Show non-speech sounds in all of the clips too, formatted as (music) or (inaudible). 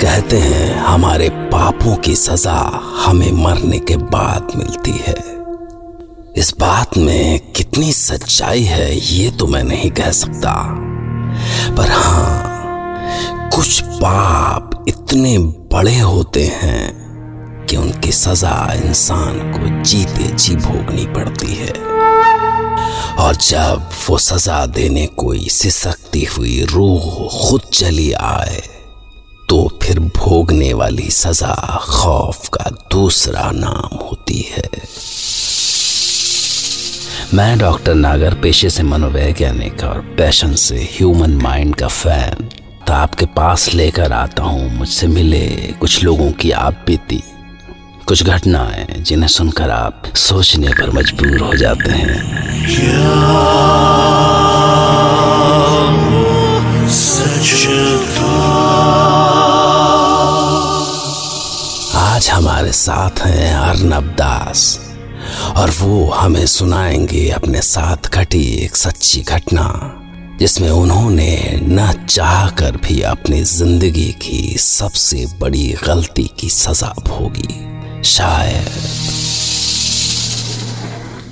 कहते हैं, हमारे पापों की सजा हमें मरने के बाद मिलती है। इस बात में कितनी सच्चाई है, ये तो मैं नहीं कह सकता। पर हाँ कुछ पाप इतने बड़े होते हैं कि उनकी सजा इंसान को जीते जी भोगनी पड़ती है। और जब वो सजा देने कोई सिसकती हुई रूह खुद चली आए फिर भोगने वाली सजा खौफ का दूसरा नाम होती है। मैं डॉक्टर नागर पेशे से मनोवैज्ञानिक और पैशन से ह्यूमन माइंड का फ़ैन। तो आपके पास लेकर आता हूँ, मुझसे मिले कुछ लोगों की आप बीती। कुछ घटनाएँ जिन्हें सुनकर आप सोचने पर मजबूर हो जाते हैं। हमारे साथ हैं अर्नब दास। और वो हमें सुनाएँगे अपने साथ घटी एक सच्ची घटना, जिसमें उन्होंने न चाह कर भी अपनी ज़िंदगी की सबसे बड़ी गलती की सजा भोगी। शायद।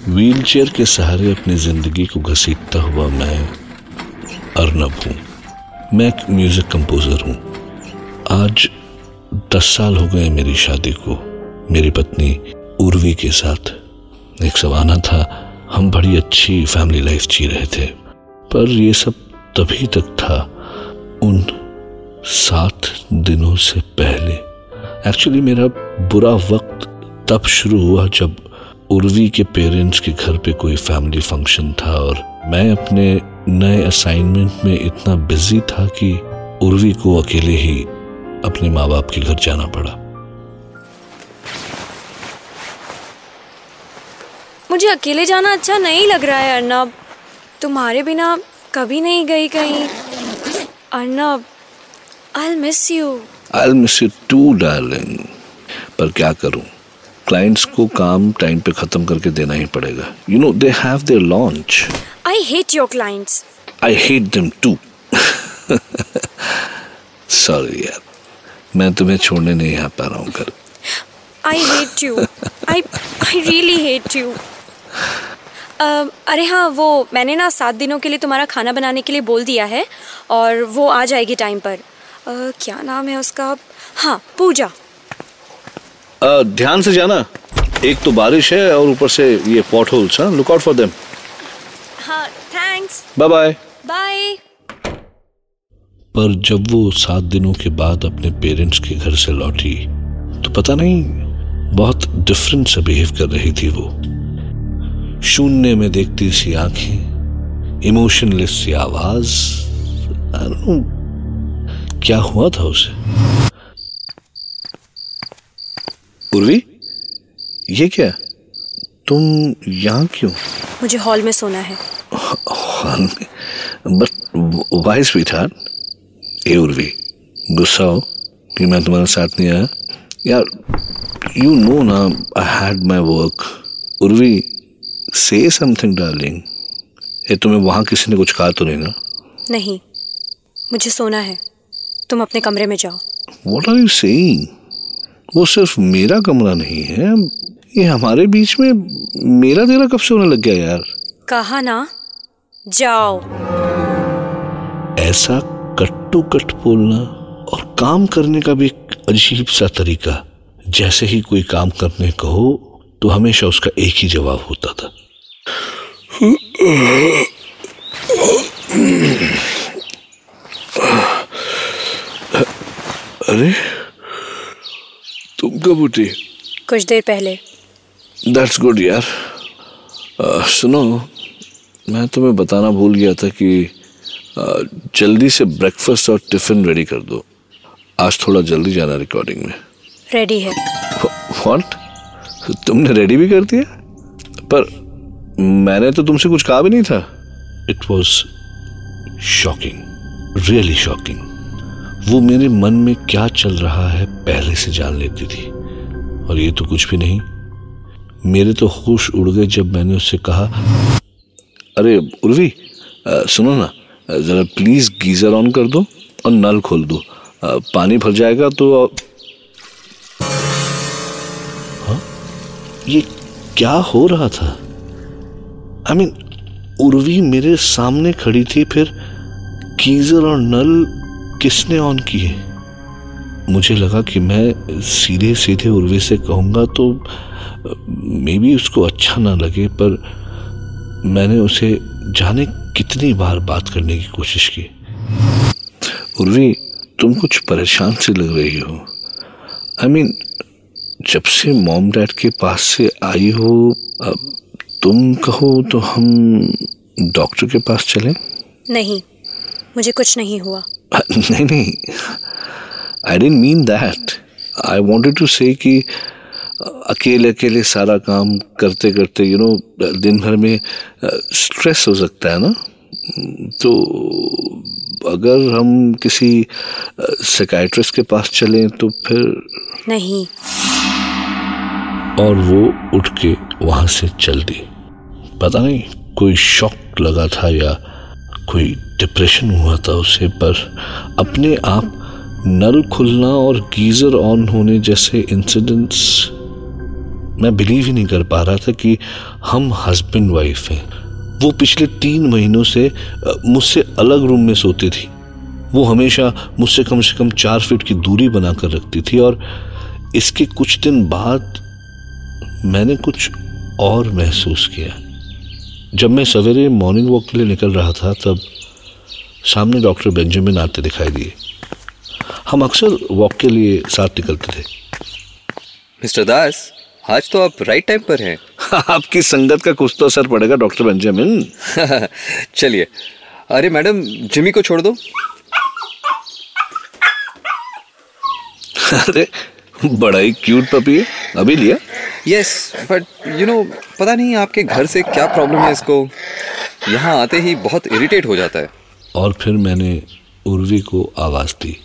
व्हीलचेयर के सहारे अपनी ज़िंदगी को घसीटता हुआ मैं अर्नब हूँ। मैं एक म्यूज़िक कंपोजर हूँ। आज दस साल हो गए मेरी शादी को। मेरी पत्नी उर्वी के साथ। एक सवाना था, हम बड़ी अच्छी फैमिली लाइफ जी रहे थे। पर ये सब तभी तक था, उन सात दिनों से पहले। एक्चुअली मेरा बुरा वक्त तब शुरू हुआ जब उर्वी के पेरेंट्स के घर पे कोई फैमिली फ़ंक्शन था और मैं अपने नए असाइनमेंट में इतना बिज़ी था कि उर्वी को अकेले ही अपने माँ बाप के घर जाना पड़ा। मुझे अकेले जाना अच्छा नहीं लग रहा है अर्नब। तुम्हारे बिना कभी नहीं गई कहीं। Arnab I miss you I miss you too darling पर क्या करूँ? क्लाइंट्स को काम टाइम पे खत्म करके देना ही पड़ेगा। You know they have their launch I hate your clients I hate them too sorry यार। मैं तुम्हें छोड़ने नहीं आ पा रहा हूँ घर I hate you I I really hate you अरे हाँ वो मैंने ना सात दिनों के लिए तुम्हारा खाना बनाने के लिए बोल दिया है और वो आ जाएगी टाइम पर। uh, क्या नाम है उसका? हाँ पूजा। अ, ध्यान से जाना। एक तो बारिश है और ऊपर से ये पॉट होल्स हाँ? लुक आउट फॉर देम हाँ थैंक्स बाय बाय बाय पर जब वो सात दिनों के बाद अपने पेरेंट्स के घर से लौटी तो पता नहीं बहुत डिफरेंट से बिहेव कर रही थी वो। शून्य में देखती सी आँखें इमोशनलेस सी आवाज़ क्या हुआ था उसे? उर्वी ये क्या? तुम यहाँ क्यों? मुझे हॉल में सोना है। हॉल में? But why sweetie Urvi गुस्सा हो कि मैं तुम्हारे साथ नहीं आया। यार यू नो ना I had my work Urvi से समथिंग डार्लिंग ये तुम्हें वहाँ किसी ने कुछ कहा तो नहीं ना? नहीं मुझे सोना है। तुम अपने कमरे में जाओ। वॉट आर यू सेइंग वो सिर्फ़ मेरा कमरा नहीं है। ये हमारे बीच में मेरा तेरा कब से होने लग गया यार? कहा ना? जाओ। ऐसा कट्टू कट बोलना और काम करने का भी एक अजीब सा तरीका। जैसे ही कोई काम करने कहो तो हमेशा उसका एक ही जवाब होता था। अरे तुम कब उठी? कुछ देर पहले। दैट्स गुड यार। अ, सुनो मैं तुम्हें बताना भूल गया था कि जल्दी से ब्रेकफास्ट और टिफ़िन रेडी कर दो। आज थोड़ा जल्दी जाना रिकॉर्डिंग में। रेडी है। व्हाट तुमने रेडी भी कर दिया? पर मैंने तो तुमसे कुछ कहा भी नहीं था। It was shocking really shocking वो मेरे मन में क्या चल रहा है पहले से जान लेती थी। और ये तो कुछ भी नहीं। मेरे तो होश उड़ गए जब मैंने उससे कहा अरे उर्वी सुनो ना। अ, जरा प्लीज़ गीजर ऑन कर दो और नल खोल दो। पानी भर जाएगा तो हाँ? ये क्या हो रहा था? आई मीन उर्वी मेरे सामने खड़ी थी, फिर गीजर और नल किसने ऑन किए? मुझे लगा कि मैं सीधे सीधे उर्वी से कहूँगा तो मे बी उसको अच्छा ना लगे, पर मैंने उसे जाने कितनी बार बात करने की कोशिश की? उर्वी तुम कुछ परेशान से लग रही हो। आई I मीन mean, जब से मॉम डैड के पास से आई हो अब तुम कहो तो हम डॉक्टर के पास चले? नहीं मुझे कुछ नहीं हुआ। (laughs) नहीं नहीं। I didn't mean that I wanted to say कि अकेले अकेले सारा काम करते करते यू नो दिन भर में स्ट्रेस हो सकता है ना? तो अगर हम किसी साइकाइट्रिस्ट के पास चलें तो फिर नहीं। और वो उठ के वहाँ से चल दी। पता नहीं कोई शॉक लगा था या कोई डिप्रेशन हुआ था उसे पर अपने आप नल खुलना और गीजर ऑन होने जैसे इंसिडेंट्स मैं बिलीव ही नहीं कर पा रहा था कि हम हस्बैंड वाइफ हैं। वो पिछले तीन महीनों से मुझसे अलग रूम में सोती थी। वो हमेशा मुझसे कम से कम चार फीट की दूरी बनाकर रखती थी और इसके कुछ दिन बाद मैंने कुछ और महसूस किया। जब मैं सवेरे मॉर्निंग वॉक के लिए निकल रहा था, तब सामने डॉक्टर बेंजामिन आते दिखाई दिए। हम अक्सर वॉक के लिए साथ निकलते थे। मिस्टर दास? आज तो आप राइट टाइम पर हैं। (laughs) आपकी संगत का कुछ तो असर पड़ेगा डॉक्टर बेंजामिन (laughs) चलिए। अरे मैडम जिमी को छोड़ दो। (laughs) अरे बड़ा ही क्यूट पपी है। अभी लिया? यस बट यू नो पता नहीं आपके घर से क्या प्रॉब्लम है इसको। यहाँ आते ही बहुत इरिटेट हो जाता है। और फिर मैंने उर्वी को आवाज़ दी।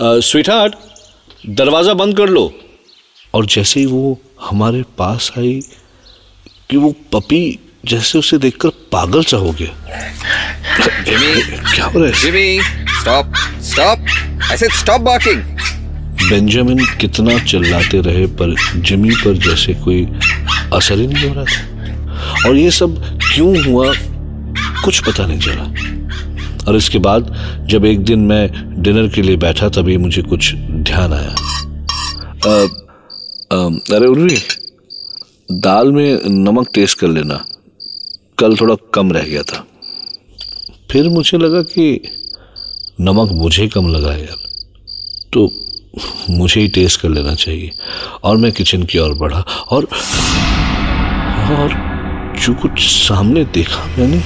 स्वीट हार्ट दरवाज़ा बंद कर लो। और जैसे ही वो हमारे पास आई कि वो पपी जैसे उसे देखकर पागल सा हो गया। जिमी क्या हो रहा है? Jimmy stop stop I said stop barking Benjamin कितना चिल्लाते रहे पर जिमी पर जैसे कोई असर ही नहीं हो रहा था। और ये सब क्यों हुआ कुछ पता नहीं चला। और इसके बाद जब एक दिन मैं डिनर के लिए बैठा तभी मुझे कुछ ध्यान आया। अ, अरे उर्वी, दाल में नमक टेस्ट कर लेना। कल थोड़ा कम रह गया था। फिर मुझे लगा कि नमक मुझे कम लगा है यार। तो मुझे ही टेस्ट कर लेना चाहिए। और मैं किचन की ओर बढ़ा और और जो कुछ सामने देखा मैंने,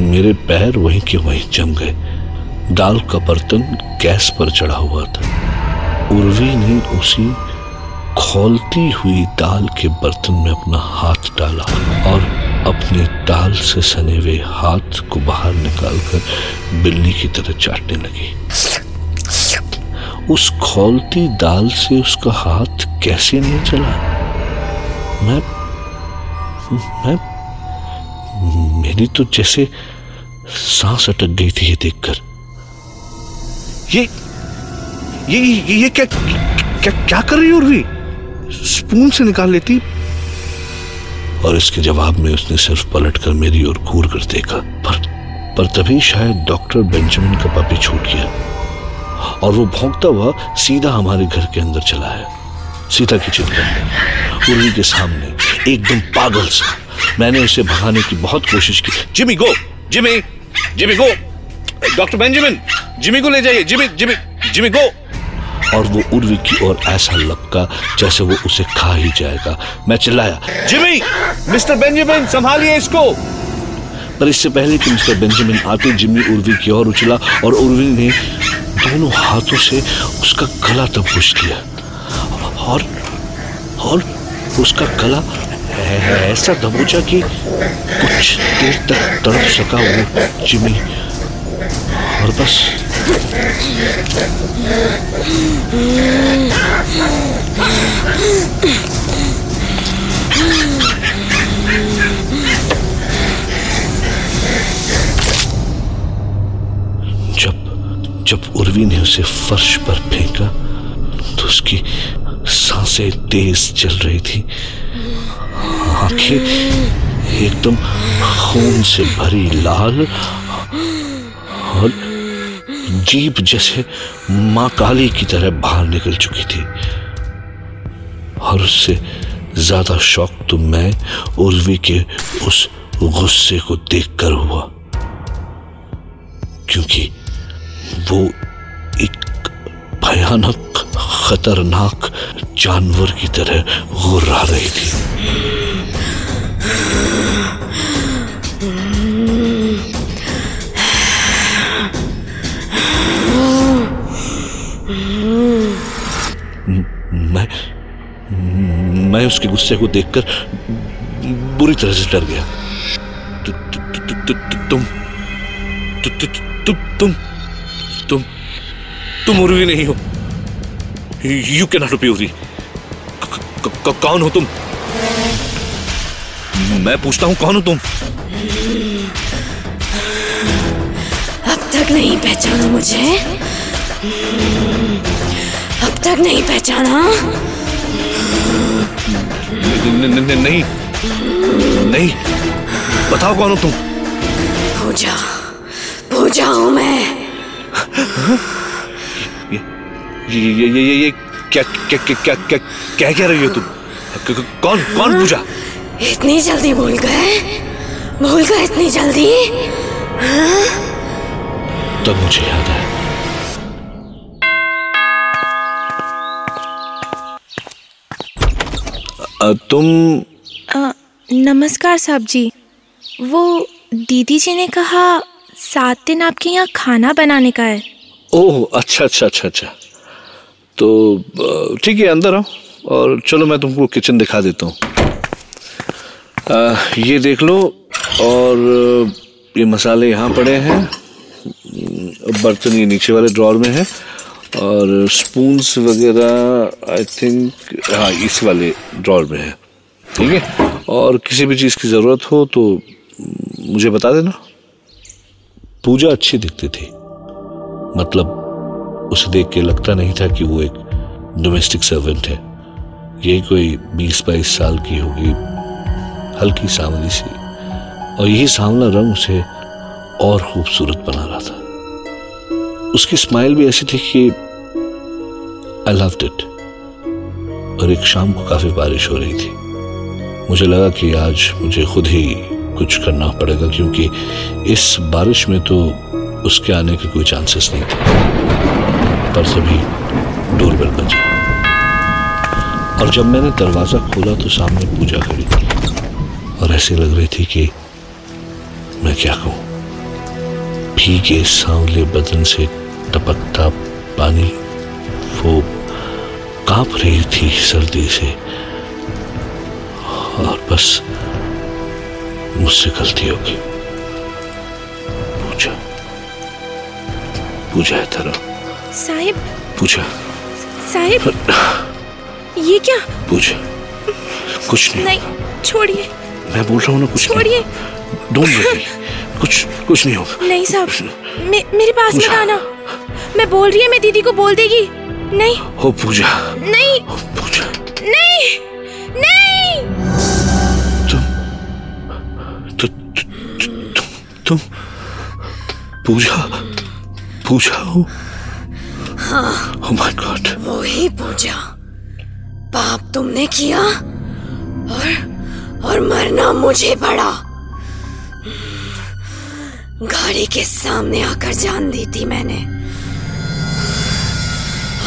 मेरे पैर वहीं के वहीं जम गए। दाल का बर्तन गैस पर चढ़ा हुआ था। उर्वी ने उसी खोलती हुई दाल के बर्तन में अपना हाथ डाला और अपने दाल से सने हुए हाथ को बाहर निकालकर बिल्ली की तरह चाटने लगी। उस खोलती दाल से उसका हाथ कैसे नहीं चला? मैं मैं मेरी तो जैसे सांस अटक गई थी ये देखकर। ये ये ये, क्या क्या क्या कर रही उर्वी स्पून से निकाल लेती। और इसके जवाब में उसने सिर्फ़ पलटकर मेरी ओर घूर कर देखा। पर पर तभी शायद डॉक्टर बेंजामिन का पापी छूट गया। और वो भौंकता हुआ सीधा हमारे घर के अंदर चला है सीता के अंदर उर्वी के सामने, एकदम पागल सा। मैंने उसे भगाने की बहुत कोशिश की। Jimmy, go! Jimmy! Jimmy, go! Doctor Benjamin! Jimmy को ले जाइए। Jimmy Jimmy Jimmy, go! और वो उर्वी की ओर ऐसा लपका जैसे वो उसे खा ही जाएगा। मैं चिल्लाया, जिमी, मिस्टर बेंजामिन, संभालिए इसको! पर इससे पहले कि मिस्टर बेंजामिन आते जिम्मी उर्वी की ओर उछला और उर्वी ने दोनों हाथों से उसका गला दबोच लिया। और और उसका गला ऐसा दबोचा कि कुछ देर तक तड़प सका वो जिमी। और बस जब जब उर्वी ने उसे फर्श पर फेंका तो उसकी साँसें तेज चल रही थी। आँखें एकदम खून से भरी, लाल जीप जैसे माँ काली की तरह बाहर निकल चुकी थी। और उससे ज़्यादा शौक तो मैं, उर्वी के उस गुस्से को देखकर हुआ। क्योंकि वो एक भयानक, खतरनाक जानवर की तरह गुर्रा रही थी। मैं मैं उसके गुस्से को देखकर बुरी तरह से डर गया। तुम तुम तुम तुम तुम उर्वी नहीं हो। You can not be Urvi कौन हो तुम? मैं पूछता हूँ, कौन हो तुम? अब तक नहीं पहचाना मुझे। अब तक नहीं पहचाना। नहीं। नहीं। बताओ कौन हो तुम? पूजा। पूजा हूँ मैं। ये ये ये ये, ये क्या क्या क्या क्या क्या क्या कह रही हो तुम? कौन कौन पूजा? इतनी जल्दी भूल गए? भूल गए इतनी जल्दी? तब मुझे याद आया तुम अ, नमस्कार साहब जी वो दीदी जी ने कहा सात दिन आपके यहाँ खाना बनाने का है। ओह अच्छा अच्छा अच्छा अच्छा। तो ठीक है अंदर आओ और चलो मैं तुमको किचन दिखा देता हूँ। ये देख लो और ये मसाले यहाँ पड़े हैं बर्तन ये नीचे वाले ड्रॉर में है। और स्पून्स वगैरह आई थिंक हाँ इस वाले ड्रॉर में है। ठीक है? और किसी भी चीज़ की ज़रूरत हो तो मुझे बता देना। पूजा अच्छी दिखती थी। मतलब उसे देख के लगता नहीं था कि वो एक डोमेस्टिक सर्वेंट है। यही कोई बीस बाईस साल की होगी हल्की सांवली सी। और यही सांवला रंग उसे और खूबसूरत बना रहा था। उसकी स्माइल भी ऐसी थी कि आई लव इट और एक शाम को काफ़ी बारिश हो रही थी। मुझे लगा कि आज मुझे खुद ही कुछ करना पड़ेगा, क्योंकि इस बारिश में तो उसके आने के कोई चांसेस नहीं थे। पर तभी डोरबेल बजी। और जब मैंने दरवाज़ा खोला तो सामने पूजा खड़ी थी। और ऐसी लग रही थी कि मैं क्या कहूँ? भीगे सांवले बदन से टपकता पानी वो काँप रही थी सर्दी से और बस मुझसे गलती होगी पूछा। पूछा है तरह साहिब। पूछा। साहिब। ये क्या? पूछा। कुछ नहीं। नहीं छोड़िए। मैं बोल रहा हूँ ना कुछ छोड़िए। डोंट कुछ कुछ नहीं होगा। नहीं साहब मे, मेरे पास मत आना। मैं बोल रही है मैं दीदी को बोल देगी। नहीं। हो पूजा। नहीं। हो पूजा। नहीं। नहीं। तुम तु, तु, तु, तुम तुम पूजा। पूजा हो। हाँ। Oh my god वही पूजा। पाप तुमने किया और और मरना मुझे पड़ा। गाड़ी के सामने आकर जान दी थी मैंने।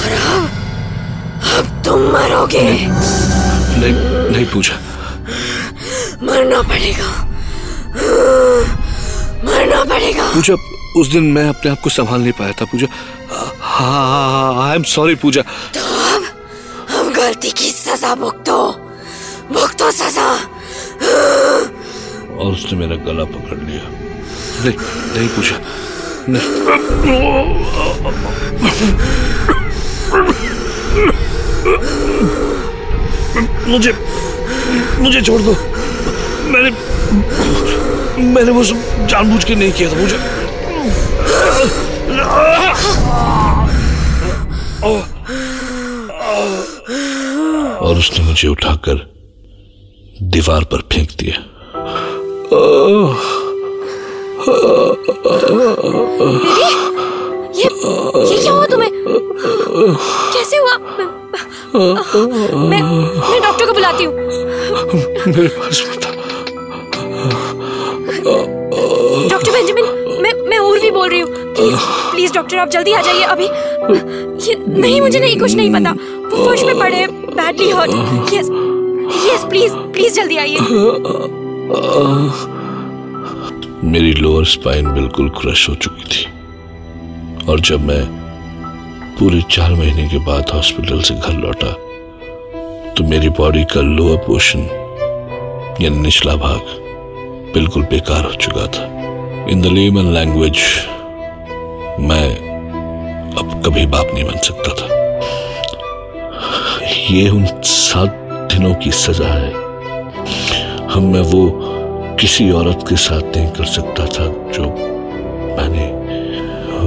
और अब अब तुम मरोगे। नहीं नहीं पूजा मरना पड़ेगा। मरना पड़ेगा। पूजा उस दिन मैं अपने आप को संभाल नहीं पाया था पूजा। आई एम सॉरी पूजा। तो अब हम गलती की सजा भुगतो। भुगतो सजा। और उसने मेरा गला पकड़ लिया। नहीं नहीं पूजा नहीं। मुझे मुझे छोड़ दो। मैंने मैंने वो सब जानबूझ के नहीं किया था मुझे। और उसने मुझे उठाकर दीवार पर फेंक दिया। ये ये क्या हुआ तुम्हें? कैसे हुआ? मैं मैं डॉक्टर को बुलाती हूँ। मेरे पास डॉक्टर बेंजामिन मैं मैं उर्वी बोल रही हूँ। प्लीज़ डॉक्टर आप जल्दी आ जाइए अभी। ये नहीं मुझे नहीं कुछ नहीं पता। वो फर्श में पड़े badly hurt yes yes please please जल्दी आइए। मेरी लोअर स्पाइन बिल्कुल क्रश हो चुकी थी। और जब मैं पूरे चार महीने के बाद हॉस्पिटल से घर लौटा तो मेरी बॉडी का लोअर पोर्शन, यानी निचला भाग, बिल्कुल बेकार हो चुका था। इन द लेमन लैंग्वेज मैं अब कभी बाप नहीं बन सकता था। ये उन सात दिनों की सजा है। हम मैं वो किसी औरत के साथ नहीं कर सकता था जो मैंने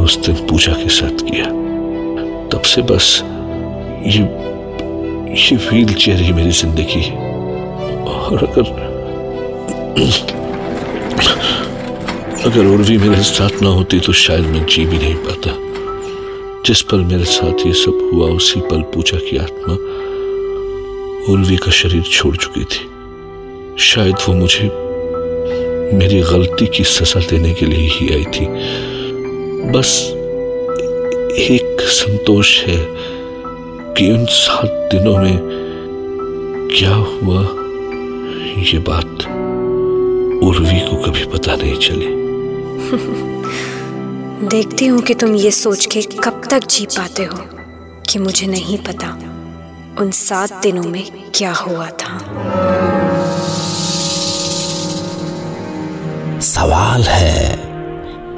उस दिन पूजा के साथ किया। तब से बस ये ये व्हील चेयर ही मेरी ज़िंदगी है। और अगर अगर उर्वी मेरे साथ ना होती तो शायद मैं जी भी नहीं पाता। जिस पल मेरे साथ ये सब हुआ, उसी पल पूजा की आत्मा उर्वी का शरीर छोड़ चुकी थी। शायद वो मुझे मेरी गलती की सजा देने के लिए ही आई थी। बस एक संतोष है कि उन सात दिनों में क्या हुआ ये बात उर्वी को कभी पता नहीं चली। (laughs) देखती हूँ कि तुम ये सोच के कब तक जी पाते हो कि मुझे नहीं पता उन सात दिनों में क्या हुआ था। सवाल है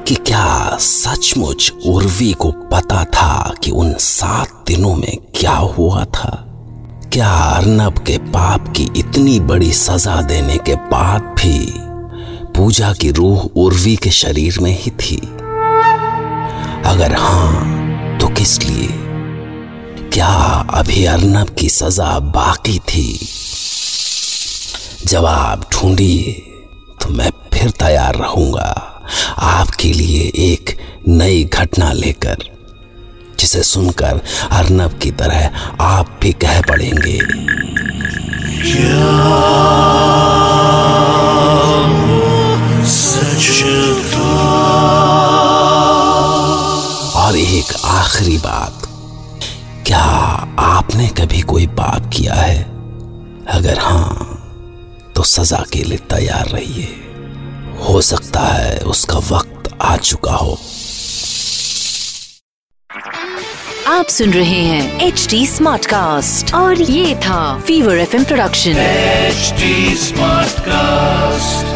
कि क्या सचमुच उर्वी को पता था कि उन सात दिनों में क्या हुआ था? क्या अर्नब के पाप की इतनी बड़ी सजा देने के बाद भी पूजा की रूह उर्वी के शरीर में ही थी? अगर हाँ तो किस लिए? क्या अभी अर्नब की सजा बाकी थी? जवाब ढूंढिए तो मैं फिर तैयार रहूँगा। आपके लिए एक नई घटना लेकर, जिसे सुनकर अर्नब की तरह आप भी कह पड़ेंगे। और एक आखिरी बात, क्या आपने कभी कोई पाप किया है? अगर हाँ तो सजा के लिए तैयार रहिए। हो सकता है उसका वक्त आ चुका हो। आप सुन रहे हैं एच डी स्मार्ट कास्ट और ये था Fever FM production H smart cast